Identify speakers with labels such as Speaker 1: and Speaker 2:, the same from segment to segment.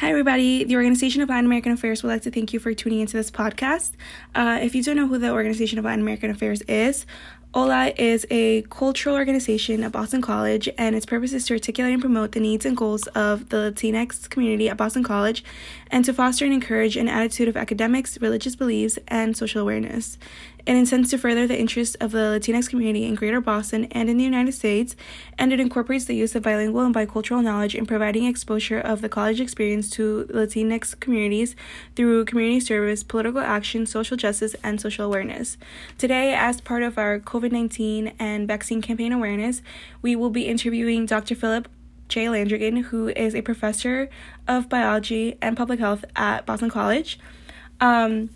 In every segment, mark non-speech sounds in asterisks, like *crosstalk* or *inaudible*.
Speaker 1: Hi, everybody. The Organization of Latin American Affairs would like to thank you for tuning into this podcast. Uh, if you don't know who the Organization of Latin American Affairs is, OLA is a cultural organization at Boston College, and its purpose is to articulate and promote the needs and goals of the Latinx community at Boston College and to foster and encourage an attitude of academics, religious beliefs, and social awareness. It intends to further the interests of the Latinx community in Greater Boston and in the United States, and it incorporates the use of bilingual and bicultural knowledge in providing exposure of the college experience to Latinx communities through community service, political action, social justice, and social awareness. Today, as part of our COVID 19 and vaccine campaign awareness, we will be interviewing Dr. Philip J. Landrigan, who is a professor of biology and public health at Boston College. Um,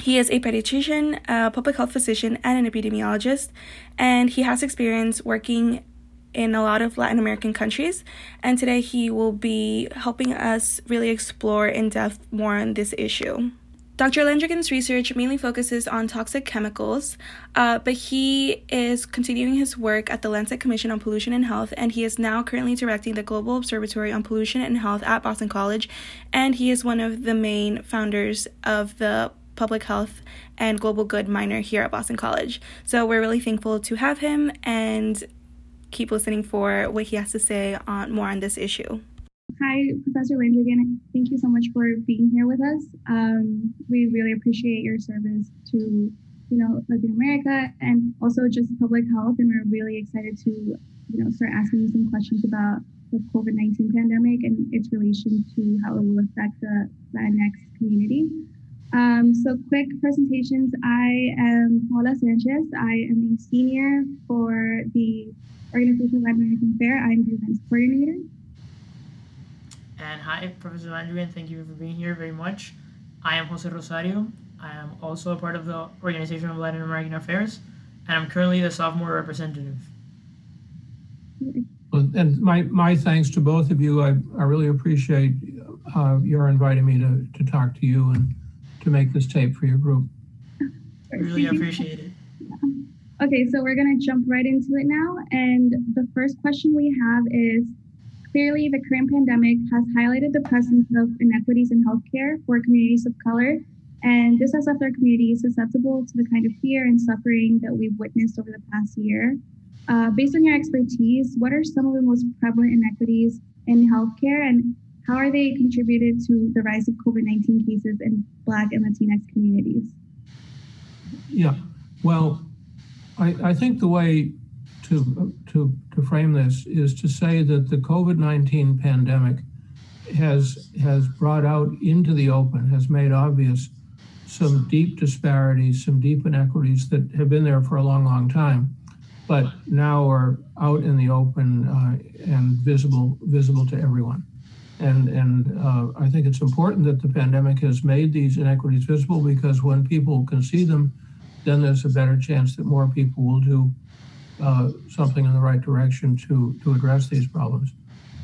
Speaker 1: he is a pediatrician, a public health physician, and an epidemiologist, and he has experience working in a lot of Latin American countries. And today he will be helping us really explore in depth more on this issue. Dr. Landrigan's research mainly focuses on toxic chemicals, uh, but he is continuing his work at the Lancet Commission on Pollution and Health, and he is now currently directing the Global Observatory on Pollution and Health at Boston College, and he is one of the main founders of the public health and global good minor here at Boston College. So we're really thankful to have him and keep listening for what he has to say on more on this issue.
Speaker 2: Hi, Professor Landrigan. Thank you so much for being here with us. Um, we really appreciate your service to, you know, Latin America and also just public health. And we're really excited to, you know, start asking you some questions about the COVID-19 pandemic and its relation to how it will affect the Latinx community. Um, so quick presentations. I am Paula Sanchez. I am a senior for the Organization of Latin American Fair. I'm the events coordinator.
Speaker 3: And hi, Professor Landrigan. Thank you for being here very much. I am Jose Rosario. I am also a part of the Organization of Latin American Affairs, and I'm currently the sophomore representative.
Speaker 4: And my, my thanks to both of you. I, I really appreciate uh, your inviting me to, to talk to you and to make this tape for your group.
Speaker 3: I Really appreciate it.
Speaker 2: Okay, so we're going to jump right into it now. And the first question we have is clearly the current pandemic has highlighted the presence of inequities in healthcare for communities of color. And this has left our communities susceptible to the kind of fear and suffering that we've witnessed over the past year. Uh, based on your expertise, what are some of the most prevalent inequities in healthcare and how are they contributed to the rise of COVID 19 cases in Black and Latinx communities?
Speaker 4: Yeah, well, I, I think the way to, to, to frame this is to say that the COVID 19 pandemic has, has brought out into the open, has made obvious some deep disparities, some deep inequities that have been there for a long, long time, but now are out in the open uh, and visible visible to everyone. And, and uh, I think it's important that the pandemic has made these inequities visible because when people can see them, then there's a better chance that more people will do uh, something in the right direction to, to address these problems.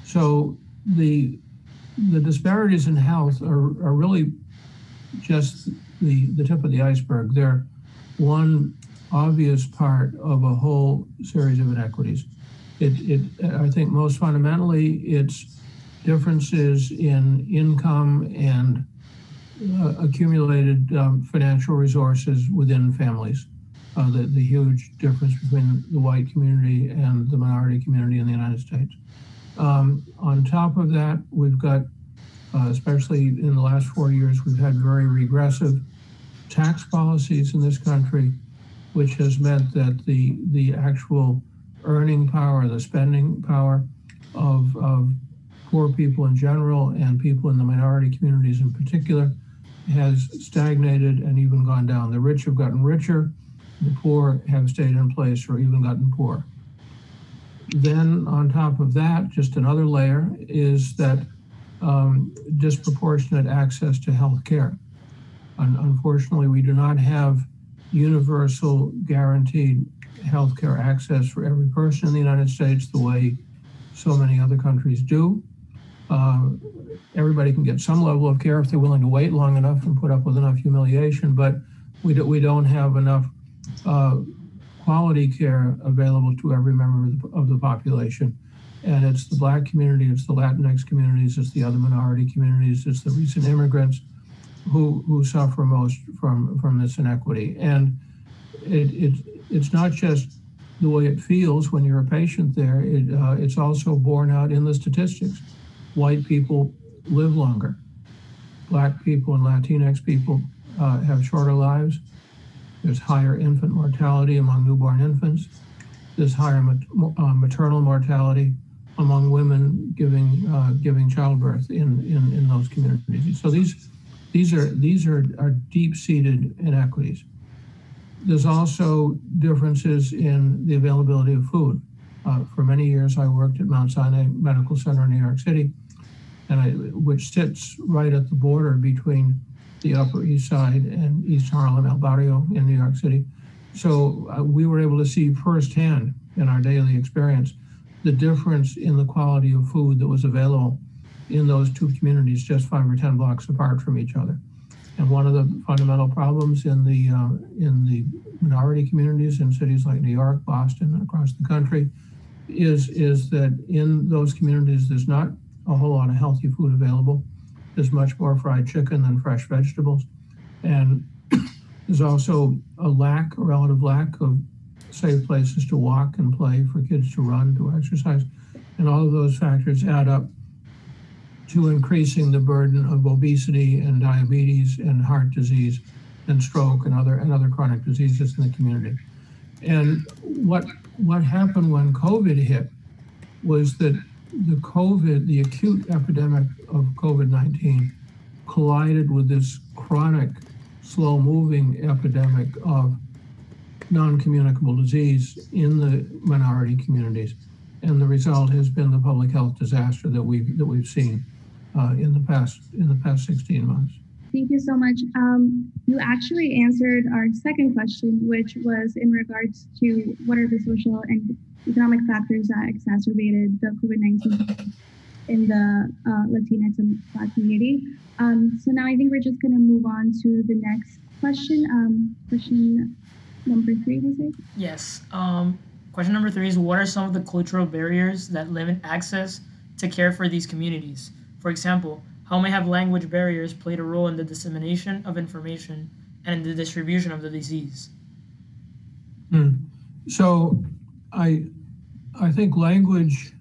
Speaker 4: So the, the disparities in health are, are really just the, the tip of the iceberg. They're one obvious part of a whole series of inequities. It, it, I think most fundamentally, it's differences in income and uh, accumulated um, financial resources within families. Uh, the, the huge difference between the white community and the minority community in the United States. Um, on top of that, we've got, uh, especially in the last four years, we've had very regressive tax policies in this country, which has meant that the the actual earning power, the spending power of, of poor people in general and people in the minority communities in particular has stagnated and even gone down. The rich have gotten richer, the poor have stayed in place or even gotten poor. Then, on top of that, just another layer is that um, disproportionate access to health care. Un- unfortunately, we do not have universal guaranteed health care access for every person in the United States the way so many other countries do. Uh, everybody can get some level of care if they're willing to wait long enough and put up with enough humiliation, but we, do, we don't have enough uh, quality care available to every member of the, of the population. And it's the Black community, it's the Latinx communities, it's the other minority communities, it's the recent immigrants who who suffer most from from this inequity. And it, it it's not just the way it feels when you're a patient there. It, uh, it's also borne out in the statistics. White people live longer. Black people and Latinx people uh, have shorter lives. There's higher infant mortality among newborn infants. There's higher uh, maternal mortality among women giving uh, giving childbirth in, in, in those communities. So these these are these are, are deep-seated inequities. There's also differences in the availability of food. Uh, for many years, I worked at Mount Sinai Medical Center in New York City, and I, which sits right at the border between the Upper East Side and East Harlem, El Barrio in New York City. So uh, we were able to see firsthand in our daily experience the difference in the quality of food that was available in those two communities just five or 10 blocks apart from each other. And one of the fundamental problems in the uh, in the minority communities in cities like New York, Boston, across the country, is is that in those communities there's not a whole lot of healthy food available. There's much more fried chicken than fresh vegetables, and there's also a lack, a relative lack of safe places to walk and play for kids to run, to exercise, and all of those factors add up to increasing the burden of obesity and diabetes and heart disease and stroke and other and other chronic diseases in the community. And what what happened when COVID hit was that the COVID, the acute epidemic of COVID-19 collided with this chronic, slow-moving epidemic of non-communicable disease in the minority communities. And the result has been the public health disaster that we've that we've seen uh, in the past in the past 16 months.
Speaker 2: Thank you so much. Um, you actually answered our second question, which was in regards to what are the social and economic factors that exacerbated the COVID-19 in the uh, Latinx and Black community. Um, so now I think we're just going to move on to the next question. Um, question number three, Jose?
Speaker 3: Yes. Um, question number three is What are some of the cultural barriers that limit access to care for these communities? For example, how may have language barriers played a role in the dissemination of information and in the distribution of the disease?
Speaker 4: Hmm. So, I, I think language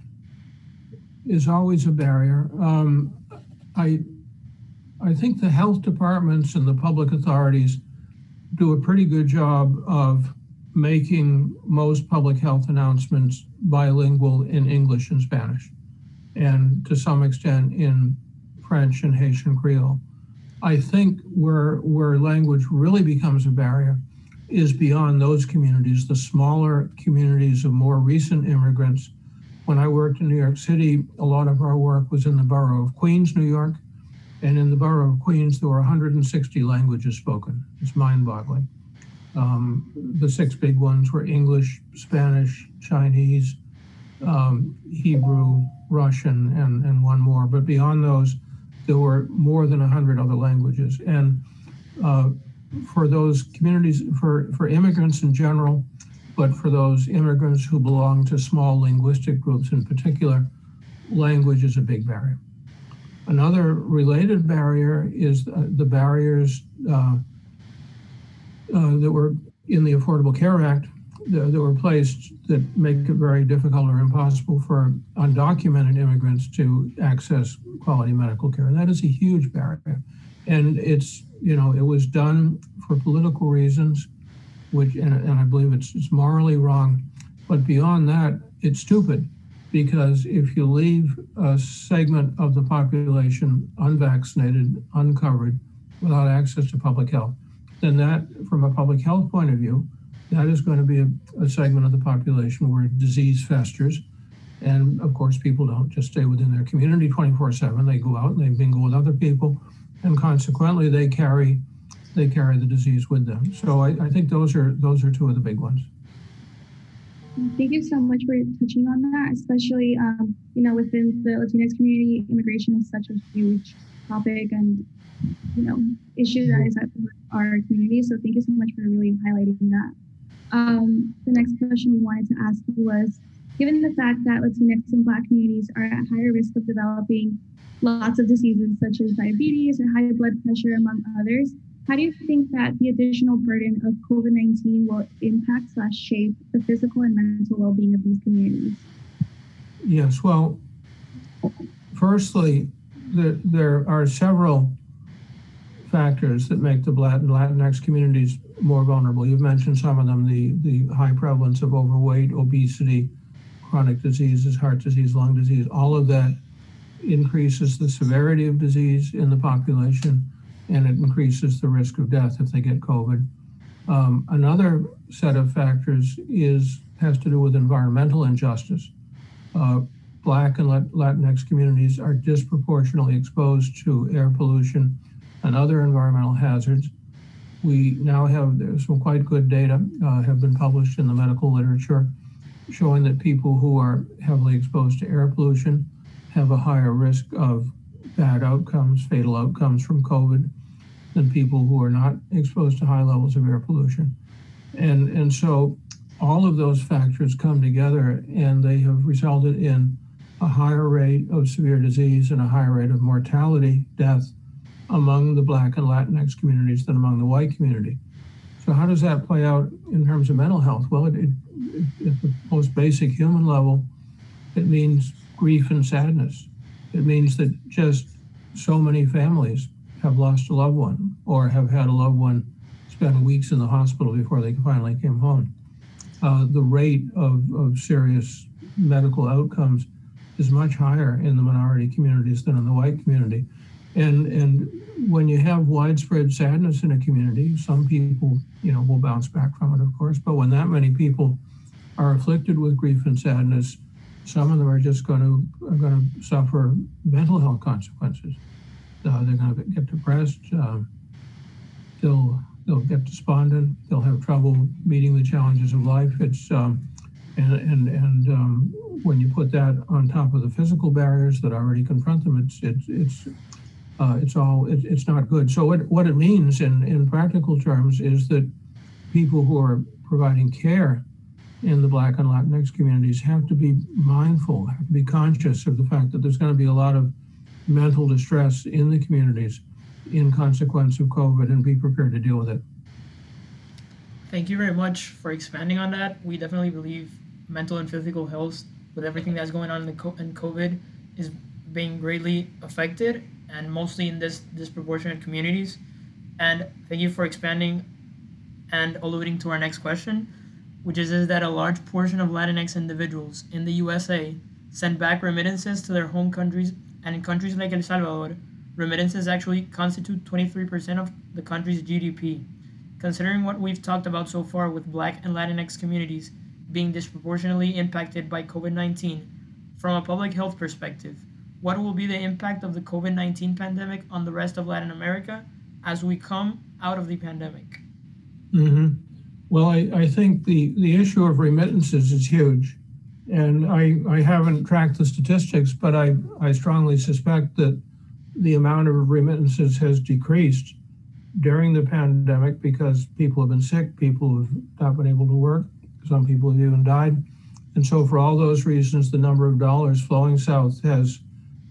Speaker 4: is always a barrier. Um, I, I think the health departments and the public authorities do a pretty good job of making most public health announcements bilingual in English and Spanish and to some extent in French and Haitian Creole. I think where where language really becomes a barrier is beyond those communities, the smaller communities of more recent immigrants. When I worked in New York City, a lot of our work was in the borough of Queens, New York. And in the borough of Queens, there were 160 languages spoken. It's mind boggling. Um, the six big ones were English, Spanish, Chinese, um, Hebrew, Russian, and, and one more. But beyond those, there were more than 100 other languages. And uh, for those communities, for, for immigrants in general, but for those immigrants who belong to small linguistic groups in particular, language is a big barrier. Another related barrier is the barriers uh, uh, that were in the Affordable Care Act that were placed that make it very difficult or impossible for undocumented immigrants to access quality medical care. And that is a huge barrier. And it's, you know, it was done for political reasons, which, and, and I believe it's, it's morally wrong. But beyond that, it's stupid because if you leave a segment of the population unvaccinated, uncovered, without access to public health, then that, from a public health point of view, that is going to be a, a segment of the population where disease festers. And of course, people don't just stay within their community 24 7. They go out and they mingle with other people. And consequently, they carry they carry the disease with them. So I, I think those are those are two of the big ones.
Speaker 2: Thank you so much for touching on that, especially um, you know within the Latinx community, immigration is such a huge topic and you know issue that is at our community. So thank you so much for really highlighting that. Um, the next question we wanted to ask you was, given the fact that Latinx and Black communities are at higher risk of developing lots of diseases such as diabetes or high blood pressure, among others, how do you think that the additional burden of COVID 19 will impact slash shape the physical and mental well being of these communities?
Speaker 4: Yes, well, firstly, there, there are several factors that make the Latin Latinx communities more vulnerable. You've mentioned some of them: the the high prevalence of overweight, obesity, chronic diseases, heart disease, lung disease. All of that increases the severity of disease in the population and it increases the risk of death if they get COVID. Um, another set of factors is has to do with environmental injustice. Uh, Black and Latinx communities are disproportionately exposed to air pollution and other environmental hazards. We now have some quite good data uh, have been published in the medical literature showing that people who are heavily exposed to air pollution have a higher risk of bad outcomes, fatal outcomes from COVID than people who are not exposed to high levels of air pollution. And, and so all of those factors come together and they have resulted in a higher rate of severe disease and a higher rate of mortality, death among the Black and Latinx communities than among the white community. So, how does that play out in terms of mental health? Well, it, it, at the most basic human level, it means grief and sadness. It means that just so many families have lost a loved one or have had a loved one spend weeks in the hospital before they finally came home. Uh, the rate of, of serious medical outcomes is much higher in the minority communities than in the white community. And, and when you have widespread sadness in a community, some people, you know, will bounce back from it, of course. But when that many people are afflicted with grief and sadness, some of them are just going to are going to suffer mental health consequences. Uh, they're going to get depressed. Um, they'll they'll get despondent. They'll have trouble meeting the challenges of life. It's um, and and and um, when you put that on top of the physical barriers that already confront them, it's it's it's uh, it's all it, it's not good. So what what it means in in practical terms is that people who are providing care in the Black and Latinx communities have to be mindful, have to be conscious of the fact that there's going to be a lot of mental distress in the communities in consequence of COVID and be prepared to deal with it.
Speaker 3: Thank you very much for expanding on that. We definitely believe mental and physical health, with everything that's going on in, the in COVID, is being greatly affected and mostly in this disproportionate communities. And thank you for expanding and alluding to our next question, which is, that a large portion of Latinx individuals in the USA send back remittances to their home countries and in countries like El Salvador, remittances actually constitute 23% of the country's GDP. Considering what we've talked about so far with Black and Latinx communities being disproportionately impacted by COVID 19, from a public health perspective, what will be the impact of the COVID 19 pandemic on the rest of Latin America as we come out of the pandemic?
Speaker 4: Mm-hmm. Well, I, I think the, the issue of remittances is huge. And I, I haven't tracked the statistics, but I, I strongly suspect that the amount of remittances has decreased during the pandemic because people have been sick, people have not been able to work, some people have even died. And so for all those reasons, the number of dollars flowing south has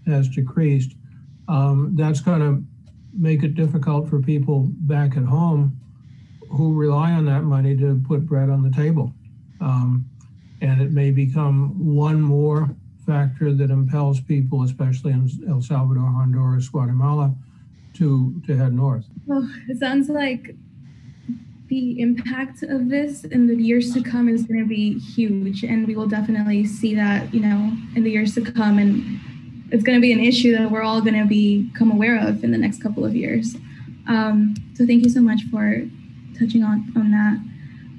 Speaker 4: has decreased. Um, that's going to make it difficult for people back at home who rely on that money to put bread on the table. Um, and it may become one more factor that impels people, especially in El Salvador, Honduras, Guatemala, to to head north.
Speaker 2: Well, it sounds like the impact of this in the years to come is going to be huge, and we will definitely see that, you know, in the years to come, and it's going to be an issue that we're all going to become aware of in the next couple of years. Um, so, thank you so much for touching on on that.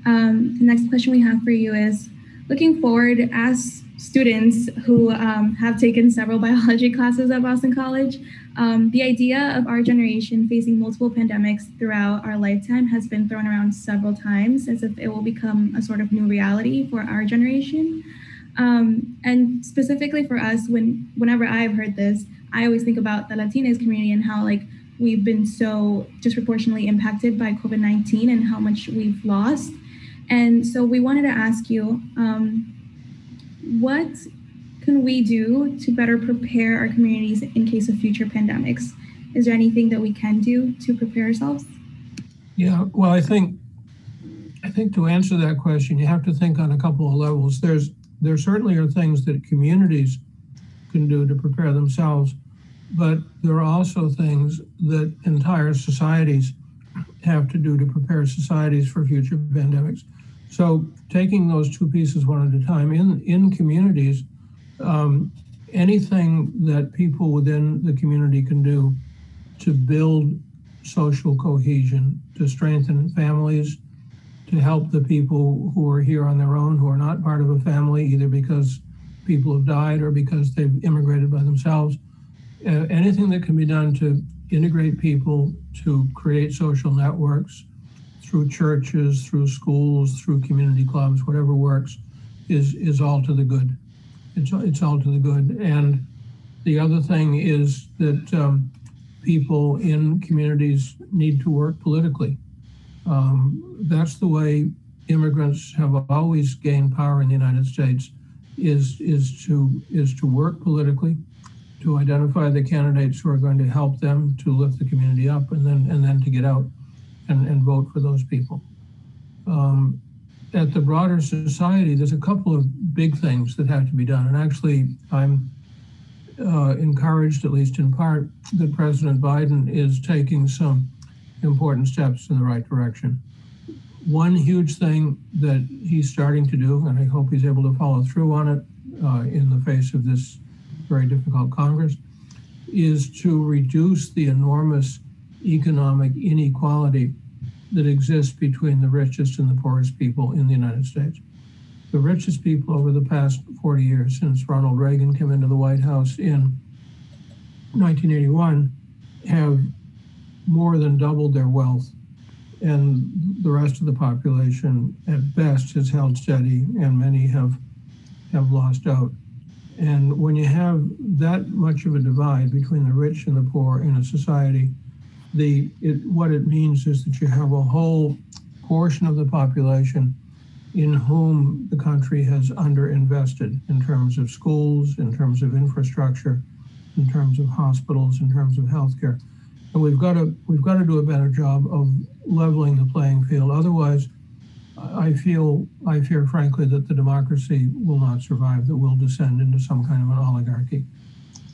Speaker 2: Um, the next question we have for you is looking forward as students who um, have taken several *laughs* biology classes at Boston College, um, the idea of our generation facing multiple pandemics throughout our lifetime has been thrown around several times as if it will become a sort of new reality for our generation. Um, and specifically for us, when whenever I've heard this, I always think about the Latinx community and how like we've been so disproportionately impacted by COVID-19 and how much we've lost. And so we wanted to ask you, um, what can we do to better prepare our communities in case of future pandemics? Is there anything that we can do to prepare ourselves?
Speaker 4: Yeah, well, I think I think to answer that question, you have to think on a couple of levels. There's there certainly are things that communities can do to prepare themselves, but there are also things that entire societies have to do to prepare societies for future pandemics. So, taking those two pieces one at a time, in in communities, um, anything that people within the community can do to build social cohesion, to strengthen families, to help the people who are here on their own, who are not part of a family, either because people have died or because they've immigrated by themselves. Uh, anything that can be done to integrate people, to create social networks through churches, through schools, through community clubs, whatever works, is is all to the good. It's it's all to the good. And the other thing is that um, people in communities need to work politically. Um, that's the way immigrants have always gained power in the United States. Is is to is to work politically, to identify the candidates who are going to help them to lift the community up, and then and then to get out and, and vote for those people. Um, at the broader society, there's a couple of big things that have to be done, and actually, I'm uh, encouraged, at least in part, that President Biden is taking some important steps in the right direction. One huge thing that he's starting to do, and I hope he's able to follow through on it uh, in the face of this very difficult Congress, is to reduce the enormous economic inequality that exists between the richest and the poorest people in the United States. The richest people over the past 40 years, since Ronald Reagan came into the White House in 1981, have more than doubled their wealth. And the rest of the population, at best, has held steady, and many have have lost out. And when you have that much of a divide between the rich and the poor in a society, the it, what it means is that you have a whole portion of the population in whom the country has underinvested in terms of schools, in terms of infrastructure, in terms of hospitals, in terms of healthcare. And we've got to we've got to do a better job of leveling the playing field. Otherwise, I feel I fear frankly that the democracy will not survive. That will descend into some kind of an oligarchy.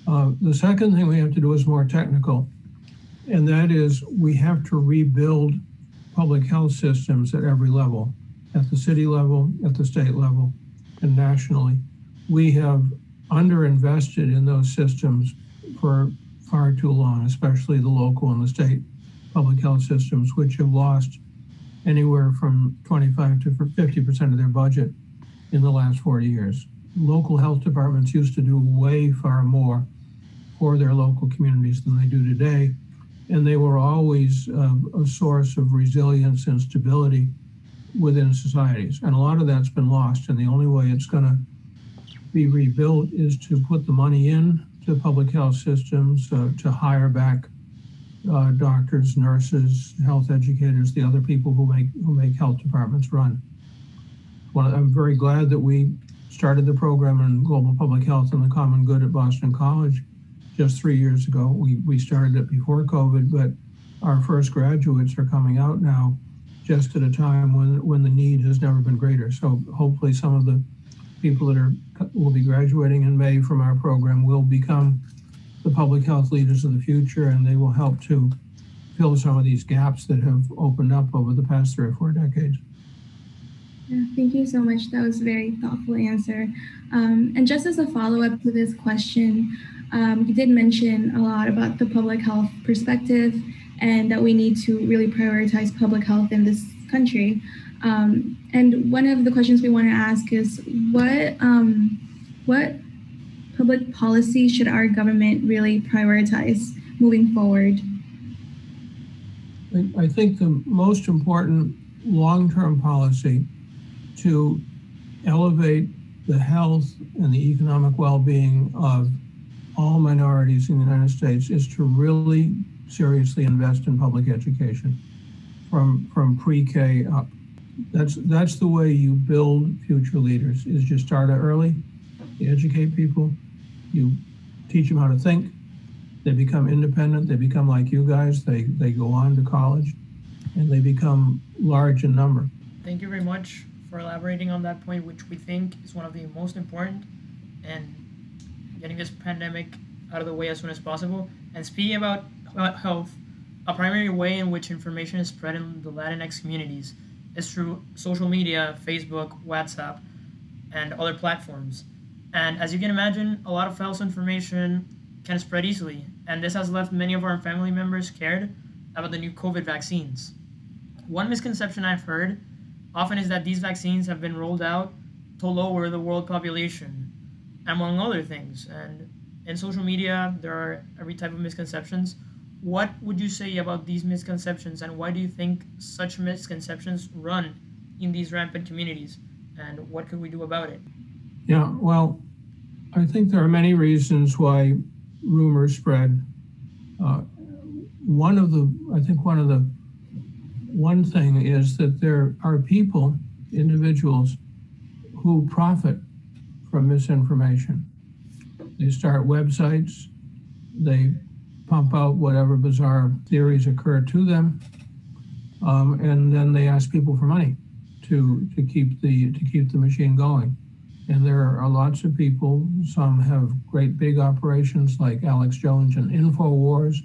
Speaker 4: Uh, the second thing we have to do is more technical, and that is we have to rebuild public health systems at every level, at the city level, at the state level, and nationally. We have underinvested in those systems for far too long, especially the local and the state public health systems, which have lost anywhere from 25 to 50% of their budget in the last 40 years. Local health departments used to do way far more for their local communities than they do today. And they were always uh, a source of resilience and stability within societies. And a lot of that's been lost. And the only way it's going to be rebuilt is to put the money in to public health systems, uh, to hire back uh, doctors, nurses, health educators, the other people who make who make health departments run. Well, I'm very glad that we started the program in global public health and the common good at Boston College just three years ago. We we started it before COVID, but our first graduates are coming out now, just at a time when when the need has never been greater. So hopefully, some of the people that are will be graduating in May from our program will become the public health leaders of the future, and they will help to fill some of these gaps that have opened up over the past three or four decades.
Speaker 2: Yeah, thank you so much. That was a very thoughtful answer. Um, and just as a follow up to this question, um, you did mention a lot about the public health perspective and that we need to really prioritize public health in this country. Um, and one of the questions we want to ask is what um, what public policy should our government really prioritize moving forward?
Speaker 4: I think the most important long-term policy to elevate the health and the economic well-being of all minorities in the United States is to really seriously invest in public education from from pre-K up. That's that's the way you build future leaders. Is you start early, You educate people, you teach them how to think, they become independent, they become like you guys, they, they go on to college, and they become large in number.
Speaker 3: Thank you very much for elaborating on that point, which we think is one of the most important, and getting this pandemic out of the way as soon as possible. And speaking about health, a primary way in which information is spread in the Latinx communities is through social media, Facebook, WhatsApp, and other platforms. And as you can imagine, a lot of false information can spread easily, and this has left many of our family members scared about the new COVID vaccines. One misconception I've heard often is that these vaccines have been rolled out to lower the world population, among other things. And in social media, there are every type of misconceptions. What would you say about these misconceptions, and why do you think such misconceptions run in these rampant communities? And what could we do about it?
Speaker 4: Yeah, well, I think there are many reasons why rumors spread. Uh, one of the, I think one of the, one thing is that there are people, individuals, who profit from misinformation. They start websites, they pump out whatever bizarre theories occur to them, um, and then they ask people for money to to keep the to keep the machine going. And there are lots of people. Some have great big operations like Alex Jones and InfoWars.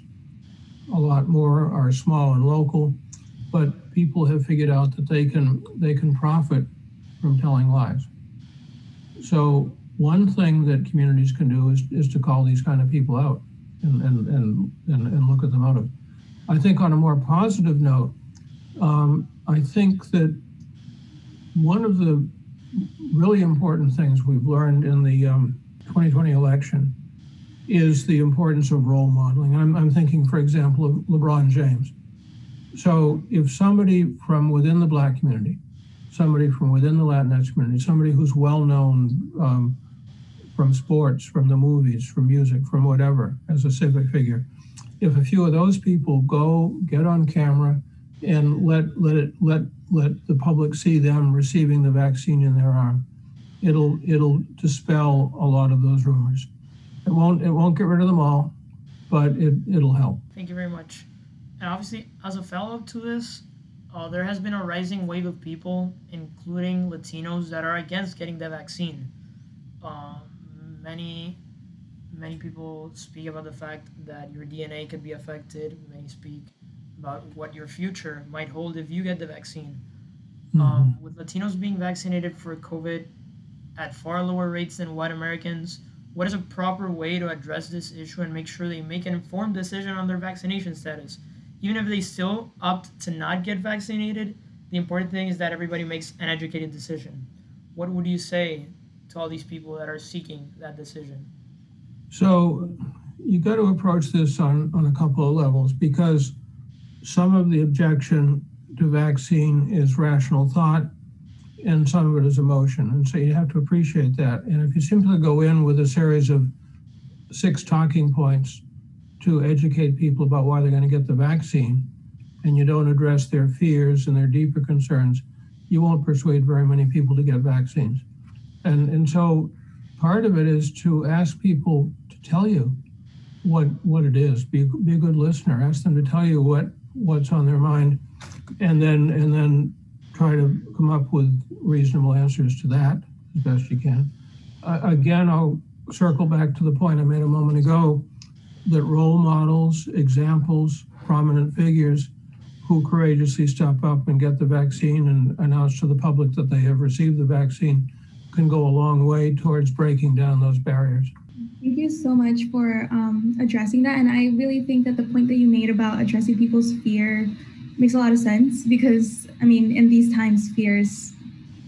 Speaker 4: A lot more are small and local, but people have figured out that they can they can profit from telling lies. So one thing that communities can do is, is to call these kind of people out and, and, and, and, and look at the motive. I think on a more positive note, um, I think that one of the really important things we've learned in the um, 2020 election is the importance of role modeling. I'm, I'm thinking, for example, of LeBron James. So if somebody from within the Black community, somebody from within the Latinx community, somebody who's well known um, from sports, from the movies, from music, from whatever, as a civic figure, if a few of those people go get on camera and let let it let let the public see them receiving the vaccine in their arm. It'll it'll dispel a lot of those rumors. It won't it won't get rid of them all, but it it'll help.
Speaker 3: Thank you very much. And obviously, as a follow-up to this, uh, there has been a rising wave of people, including Latinos, that are against getting the vaccine. Uh, many many people speak about the fact that your DNA could be affected. Many speak about what your future might hold if you get the vaccine. Mm-hmm. Um, with Latinos being vaccinated for COVID at far lower rates than white Americans, what is a proper way to address this issue and make sure they make an informed decision on their vaccination status? Even if they still opt to not get vaccinated, the important thing is that everybody makes an educated decision. What would you say to all these people that are seeking that decision?
Speaker 4: So you got to approach this on, on a couple of levels because some of the objection to vaccine is rational thought and some of it is emotion. And so you have to appreciate that. And if you simply go in with a series of six talking points to educate people about why they're going to get the vaccine, and you don't address their fears and their deeper concerns, you won't persuade very many people to get vaccines. And, and so part of it is to ask people to tell you what what it is. Be, be a good listener. Ask them to tell you what what's on their mind, and then and then try to come up with reasonable answers to that as best you can. Uh, again, I'll circle back to the point I made a moment ago that role models, examples, prominent figures who courageously step up and get the vaccine and announce to the public that they have received the vaccine can go a long way towards breaking down those barriers.
Speaker 2: Thank you so much for um, addressing that. And I really think that the point that you made about addressing people's fear makes a lot of sense because, I mean, in these times, fear is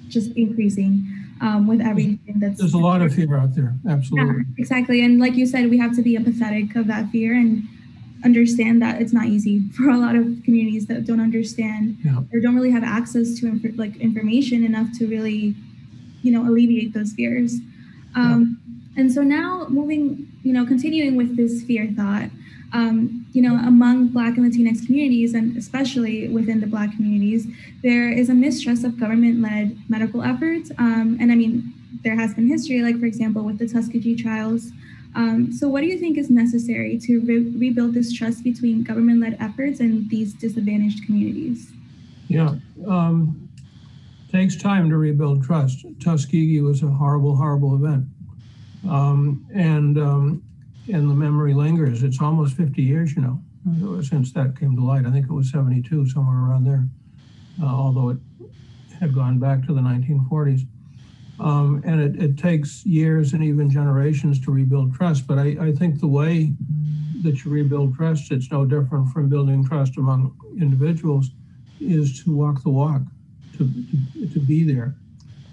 Speaker 2: just increasing um, with everything that's.
Speaker 4: There's a lot of fear out there. Absolutely. Yeah,
Speaker 2: exactly. And like you said, we have to be empathetic of that fear and understand that it's not easy *laughs* for a lot of communities that don't understand yeah. or don't really have access to inf- like information enough to really, you know, alleviate those fears. Um, yeah and so now moving, you know, continuing with this fear thought, um, you know, among Black and Latinx communities, and especially within the Black communities, there is a mistrust of government-led medical efforts. Um, and I mean, there has been history, like for example with the Tuskegee trials. Um, so, what do you think is necessary to re- rebuild this trust between government-led efforts and these disadvantaged communities?
Speaker 4: Yeah, um, takes time to rebuild trust. Tuskegee was a horrible, horrible event, um, and um, and the memory lingers. It's almost 50 years, you know, since that came to light. I think it was 72, somewhere around there, uh, although it had gone back to the 1940s. Um, and it, it, takes years and even generations to rebuild trust. But I, I, think the way that you rebuild trust, it's no different from building trust among individuals, is to walk the walk, to, to, to be there.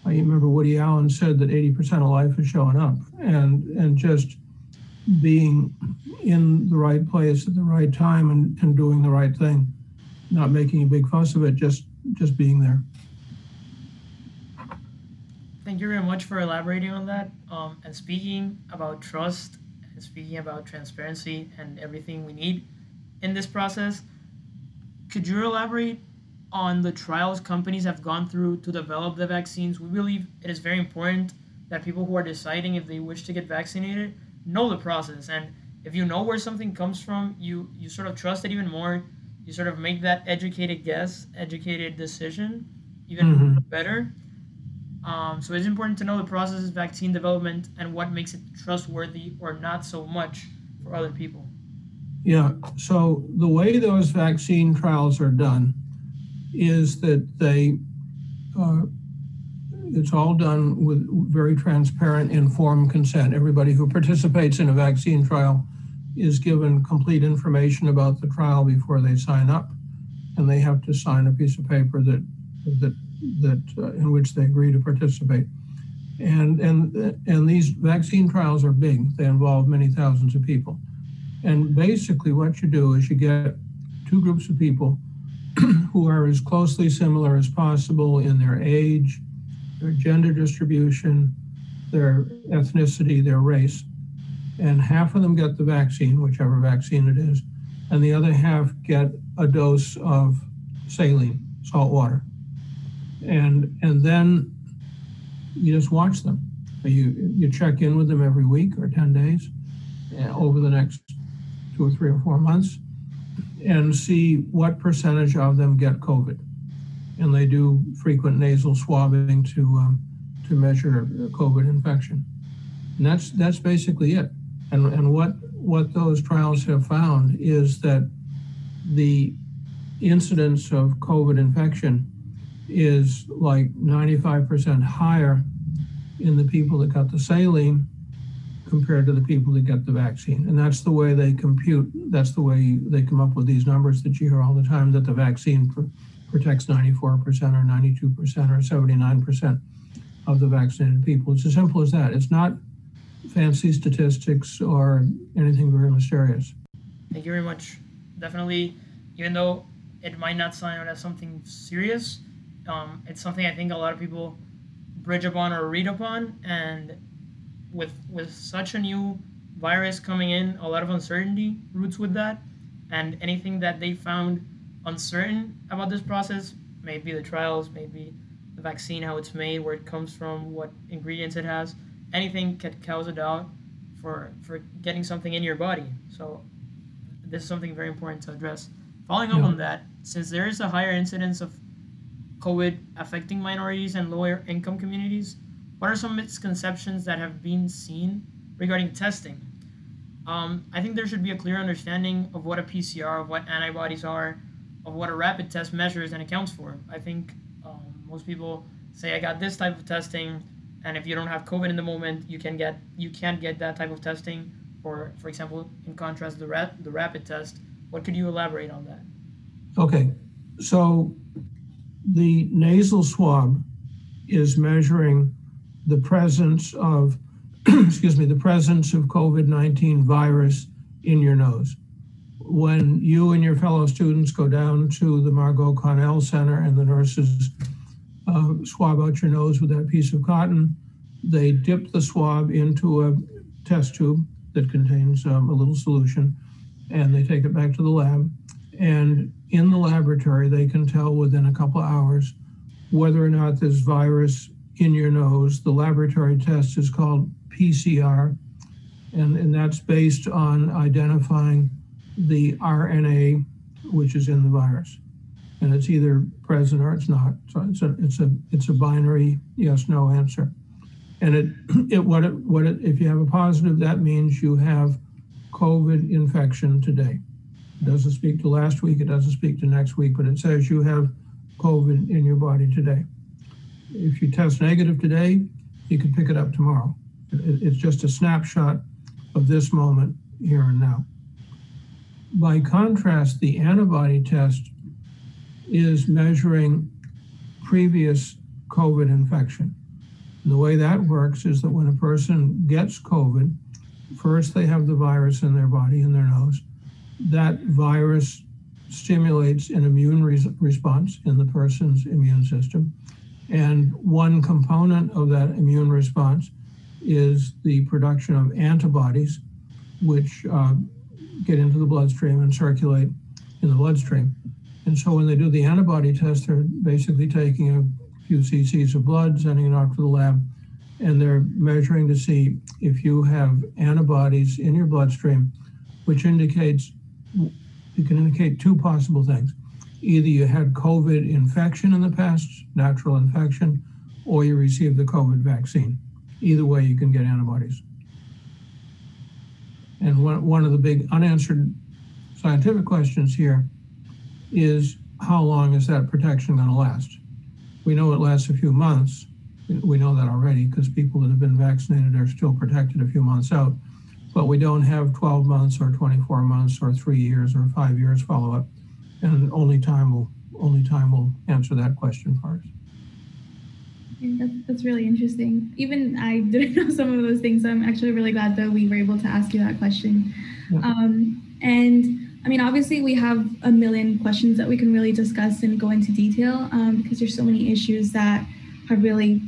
Speaker 4: I remember Woody Allen said that 80% of life is showing up and, and just being in the right place at the right time and, and doing the right thing, not making a big fuss of it, just just being there.
Speaker 3: Thank you very much for elaborating on that. Um, and speaking about trust and speaking about transparency and everything we need in this process, could you elaborate on the trials companies have gone through to develop the vaccines? We believe it is very important that people who are deciding if they wish to get vaccinated know the process. And if you know where something comes from, you, you sort of trust it even more. You sort of make that educated guess, educated decision even mm-hmm. better. Um, so it's important to know the process of vaccine development and what makes it trustworthy or not so much for other people.
Speaker 4: Yeah, so the way those vaccine trials are done is that they, uh, it's all done with very transparent, informed consent. Everybody who participates in a vaccine trial is given complete information about the trial before they sign up, and they have to sign a piece of paper that that that uh, in which they agree to participate. And, and, and these vaccine trials are big. They involve many thousands of people. And basically what you do is you get two groups of people *clears throat* who are as closely similar as possible in their age, their gender distribution, their ethnicity, their race. And half of them get the vaccine, whichever vaccine it is, and the other half get a dose of saline, salt water and and then you just watch them. You you check in with them every week or ten days uh, over the next two or three or four months, and see what percentage of them get COVID. And they do frequent nasal swabbing to um, to measure COVID infection. And that's that's basically it. And and what what those trials have found is that the incidence of COVID infection is like 95% higher in the people that got the saline compared to the people that get the vaccine. And that's the way they compute, that's the way they come up with these numbers that you hear all the time that the vaccine pr- protects 94% or 92% or 79% of the vaccinated people. It's as simple as that. It's not fancy statistics or anything very mysterious.
Speaker 3: Thank you very much. Definitely, even though it might not sound as something serious, um, it's something I think a lot of people bridge upon or read upon, and with with such a new virus coming in, a lot of uncertainty roots with that, and anything that they found uncertain about this process, maybe the trials, maybe the vaccine, how it's made, where it comes from, what ingredients it has, anything can cause a doubt for for getting something in your body. So this is something very important to address. Following up yeah. on that, since there is a higher incidence of COVID affecting minorities and lower income communities? What are some misconceptions that have been seen regarding testing? Um, I think there should be a clear understanding of what a PCR, of what antibodies are, of what a rapid test measures and accounts for. I think um, most people say I got this type of testing, and if you don't have COVID in the moment, you can get you can't get that type of testing. Or, for example, in contrast, the rap, the rapid test. What could you elaborate on that?
Speaker 4: Okay, so the nasal swab is measuring the presence of, *clears throat* excuse me, the presence of COVID 19 virus in your nose. When you and your fellow students go down to the Margot Connell Center and the nurses uh, swab out your nose with that piece of cotton, they dip the swab into a test tube that contains um, a little solution and they take it back to the lab. And in the laboratory, they can tell within a couple of hours whether or not this virus in your nose. The laboratory test is called PCR, and, and that's based on identifying the RNA which is in the virus. And it's either present or it's not. So it's a it's a it's a binary yes no answer. And it *clears throat* it what it what it if you have a positive, that means you have COVID infection today. It doesn't speak to last week, it doesn't speak to next week, but it says you have COVID in your body today. If you test negative today, you can pick it up tomorrow. It's just a snapshot of this moment here and now. By contrast, the antibody test is measuring previous COVID infection. And the way that works is that when a person gets COVID, first they have the virus in their body, in their nose. That virus stimulates an immune res- response in the person's immune system. And one component of that immune response is the production of antibodies, which uh, get into the bloodstream and circulate in the bloodstream. And so when they do the antibody test, they're basically taking a few cc's of blood, sending it off to the lab, and they're measuring to see if you have antibodies in your bloodstream, which indicates it can indicate two possible things. Either you had COVID infection in the past, natural infection, or you received the COVID vaccine. Either way, you can get antibodies. And one, one of the big unanswered scientific questions here is how long is that protection going to last? We know it lasts a few months. We know that already because people that have been vaccinated are still protected a few months out. But we don't have 12 months or 24 months or three years or five years follow up. And only time will only time will answer that question for us.
Speaker 2: That's, that's really interesting. Even I *laughs* didn't know some of those things. So I'm actually really glad that we were able to ask you that question. Yeah. Um, and I mean, obviously, we have a million questions that we can really discuss and go into detail um, because there's so many issues that have really,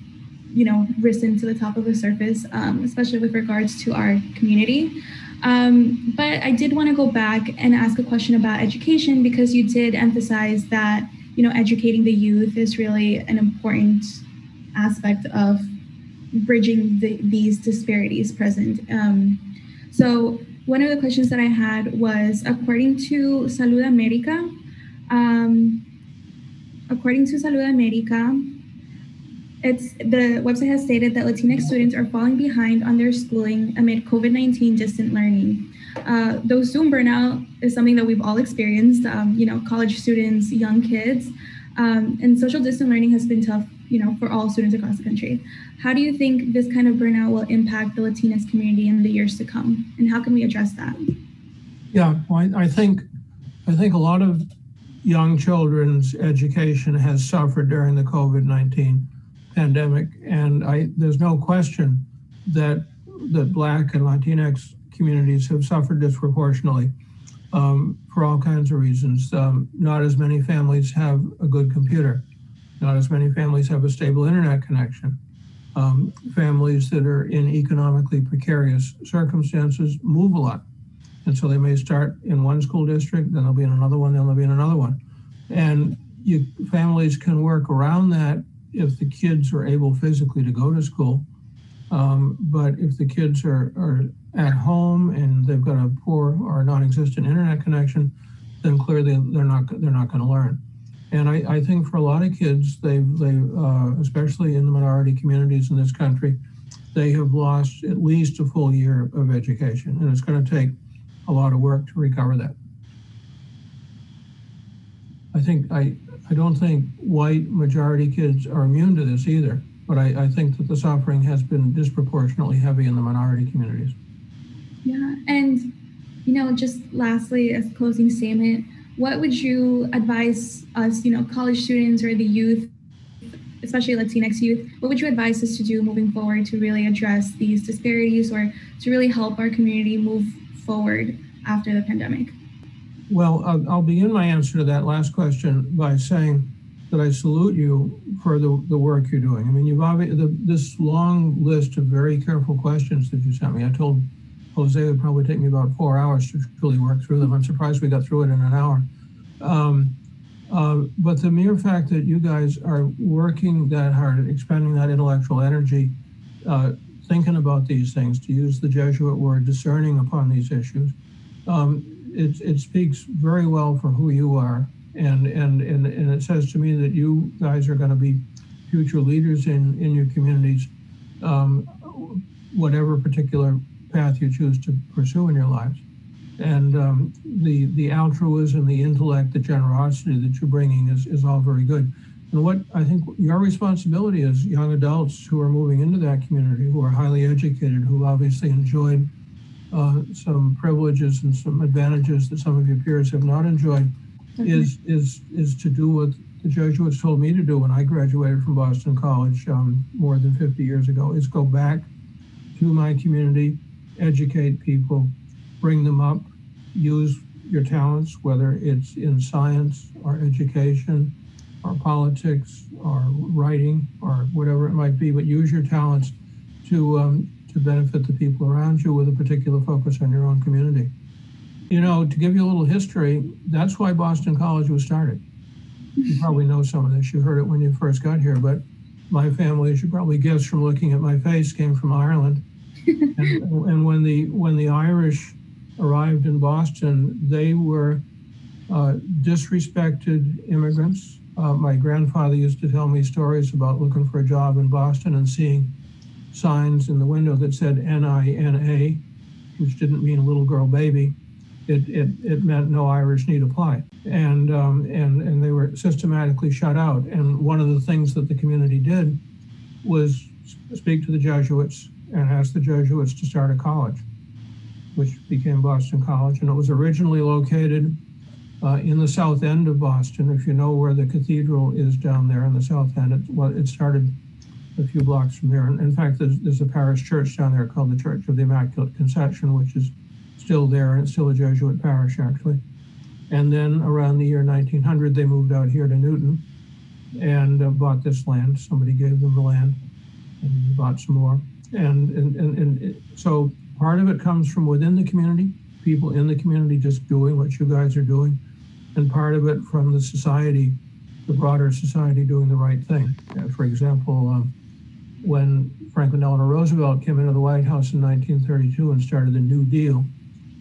Speaker 2: you know, risen to the top of the surface, um, especially with regards to our community. Um, but I did want to go back and ask a question about education because you did emphasize that, you know, educating the youth is really an important aspect of bridging the, these disparities present. Um, so one of the questions that I had was, according to Salud America, um, according to Salud America, it's the website has stated that Latinx students are falling behind on their schooling amid COVID-19 distant learning. Uh, though Zoom burnout is something that we've all experienced, um, you know, college students, young kids, um, and social distant learning has been tough you know, for all students across the country. How do you think this kind of burnout will impact the Latinx community in the years to come, and how can we address that?
Speaker 4: Yeah, well, I, think I think a lot of young children's education has suffered during the COVID nineteen pandemic, and I there's no question that that Black and Latinx communities have suffered disproportionately um, for all kinds of reasons. Um, not as many families have a good computer. Not as many families have a stable internet connection. Um, families that are in economically precarious circumstances move a lot. And so they may start in one school district, then they'll be in another one, then they'll be in another one. And you, families can work around that if the kids are able physically to go to school. Um, but if the kids are, are at home and they've got a poor or non-existent internet connection, then clearly they're not they're not going to learn. And I, I, think for a lot of kids, they they uh, especially in the minority communities in this country, they have lost at least a full year of education, and it's going to take a lot of work to recover that. I think I I don't think white majority kids are immune to this either, but I, I think that the suffering has been disproportionately heavy in the minority communities.
Speaker 2: Yeah, and you know, just lastly, as closing statement what would you advise us, you know, college students or the youth, especially Latinx youth, what would you advise us to do moving forward to really address these disparities or to really help our community move forward after the pandemic?
Speaker 4: Well, I'll, I'll begin my answer to that last question by saying that I salute you for the, the work you're doing. I mean, you've obviously, this long list of very careful questions that you sent me. I told Jose it would probably take me about four hours to truly work through them. I'm surprised we got through it in an hour. Um, uh, but the mere fact that you guys are working that hard, expending that intellectual energy, uh, thinking about these things, to use the Jesuit word, discerning upon these issues, um, it, it speaks very well for who you are. And, and, and, and it says to me that you guys are going to be future leaders in, in your communities, um, whatever particular path you choose to pursue in your lives. And um, the, the altruism, the intellect, the generosity that you're bringing is, is all very good. And what I think your responsibility is young adults who are moving into that community, who are highly educated, who obviously enjoyed uh, some privileges and some advantages that some of your peers have not enjoyed, is is is to do what the Jesuits told me to do when I graduated from Boston College um, more than 50 years ago, is go back to my community, educate people, bring them up, use your talents, whether it's in science or education or politics or writing or whatever it might be, but use your talents to um, to benefit the people around you with a particular focus on your own community. You know, to give you a little history, that's why Boston College was started. You probably know some of this. You heard it when you first got here, but my family, as you probably guess from looking at my face, came from Ireland. *laughs* and, and when the when the Irish arrived in Boston, they were uh, disrespected immigrants. Uh, my grandfather used to tell me stories about looking for a job in Boston and seeing signs in the window that said N-I-N-A, which didn't mean a little girl baby. It, it, it meant no Irish need apply. And, um, and, and they were systematically shut out. And one of the things that the community did was speak to the Jesuits and ask the Jesuits to start a college which became Boston College, and it was originally located uh, in the south end of Boston. If you know where the cathedral is down there in the south end, it, well, it started a few blocks from there. And in fact, there's, there's a parish church down there called the Church of the Immaculate Conception, which is still there, and it's still a Jesuit parish, actually. And then around the year 1900, they moved out here to Newton and uh, bought this land. Somebody gave them the land and bought some more. And, and, and, and it, so Part of it comes from within the community, people in the community just doing what you guys are doing, and part of it from the society, the broader society doing the right thing. Uh, for example, um, when Franklin Delano Roosevelt came into the White House in 1932 and started the New Deal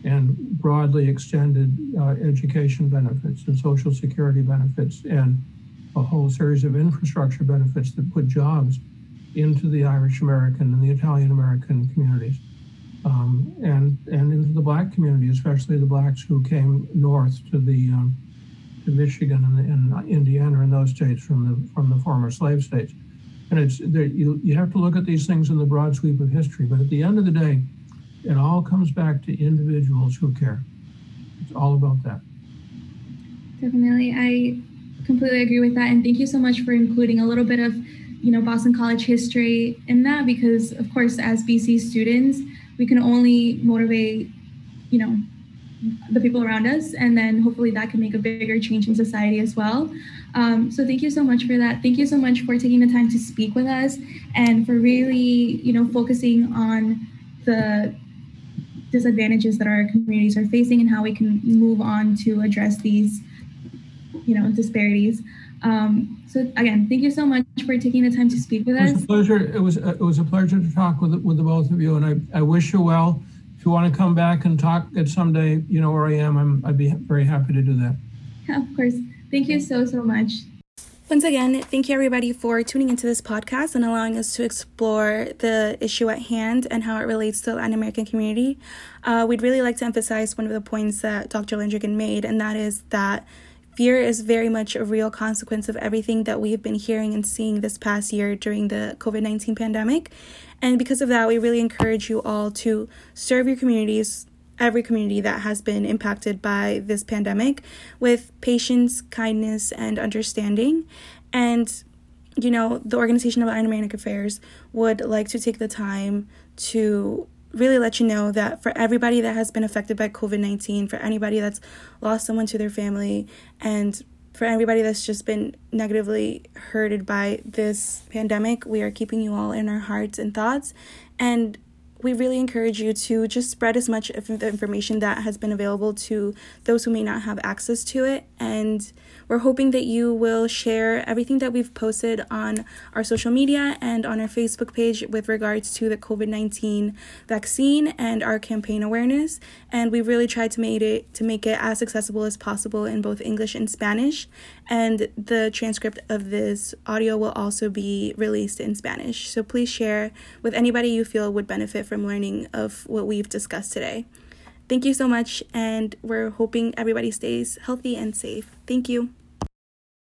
Speaker 4: and broadly extended uh, education benefits and social security benefits and a whole series of infrastructure benefits that put jobs into the Irish American and the Italian American communities um, and and into the black community, especially the blacks who came north to the um, to Michigan and, and, Indiana and those states from the from the former slave states. And it's there, you you have to look at these things in the broad sweep of history. But at the end of the day, it all comes back to individuals who care. It's all about that.
Speaker 2: Definitely, I completely agree with that, and thank you so much for including a little bit of you know Boston College history in that because of course as BC students we can only motivate, you know, the people around us, and then hopefully that can make a bigger change in society as well. Um, so thank you so much for that. Thank you so much for taking the time to speak with us and for really, you know, focusing on the disadvantages that our communities are facing and how we can move on to address these, you know, disparities. Um, so again, thank you so much for taking the time to speak with
Speaker 4: us.
Speaker 2: It
Speaker 4: was a pleasure. It was a, it was a pleasure to talk with with the both of you, and I, I wish you well. If you want to come back and talk at someday, you know where I am. I'm I'd be very happy to do that.
Speaker 2: Yeah, *laughs* of course. Thank you so so much.
Speaker 1: Once again, thank you everybody for tuning into this podcast and allowing us to explore the issue at hand and how it relates to the Latin American community. Uh, we'd really like to emphasize one of the points that Dr. Landrigan made, and that is that Fear is very much a real consequence of everything that we've been hearing and seeing this past year during the COVID 19 pandemic. And because of that, we really encourage you all to serve your communities, every community that has been impacted by this pandemic, with patience, kindness, and understanding. And, you know, the Organization of American Affairs would like to take the time to really let you know that for everybody that has been affected by COVID 19, for anybody that's lost someone to their family, and for everybody that's just been negatively hurted by this pandemic, we are keeping you all in our hearts and thoughts. And we really encourage you to just spread as much of the information that has been available to those who may not have access to it. And we're hoping that you will share everything that we've posted on our social media and on our Facebook page with regards to the COVID 19 vaccine and our campaign awareness. And we really tried to make it to make it as accessible as possible in both English and Spanish. And the transcript of this audio will also be released in Spanish. So please share with anybody you feel would benefit from learning of what we've discussed today. Thank you so much, and we're hoping everybody stays healthy and safe. Thank you.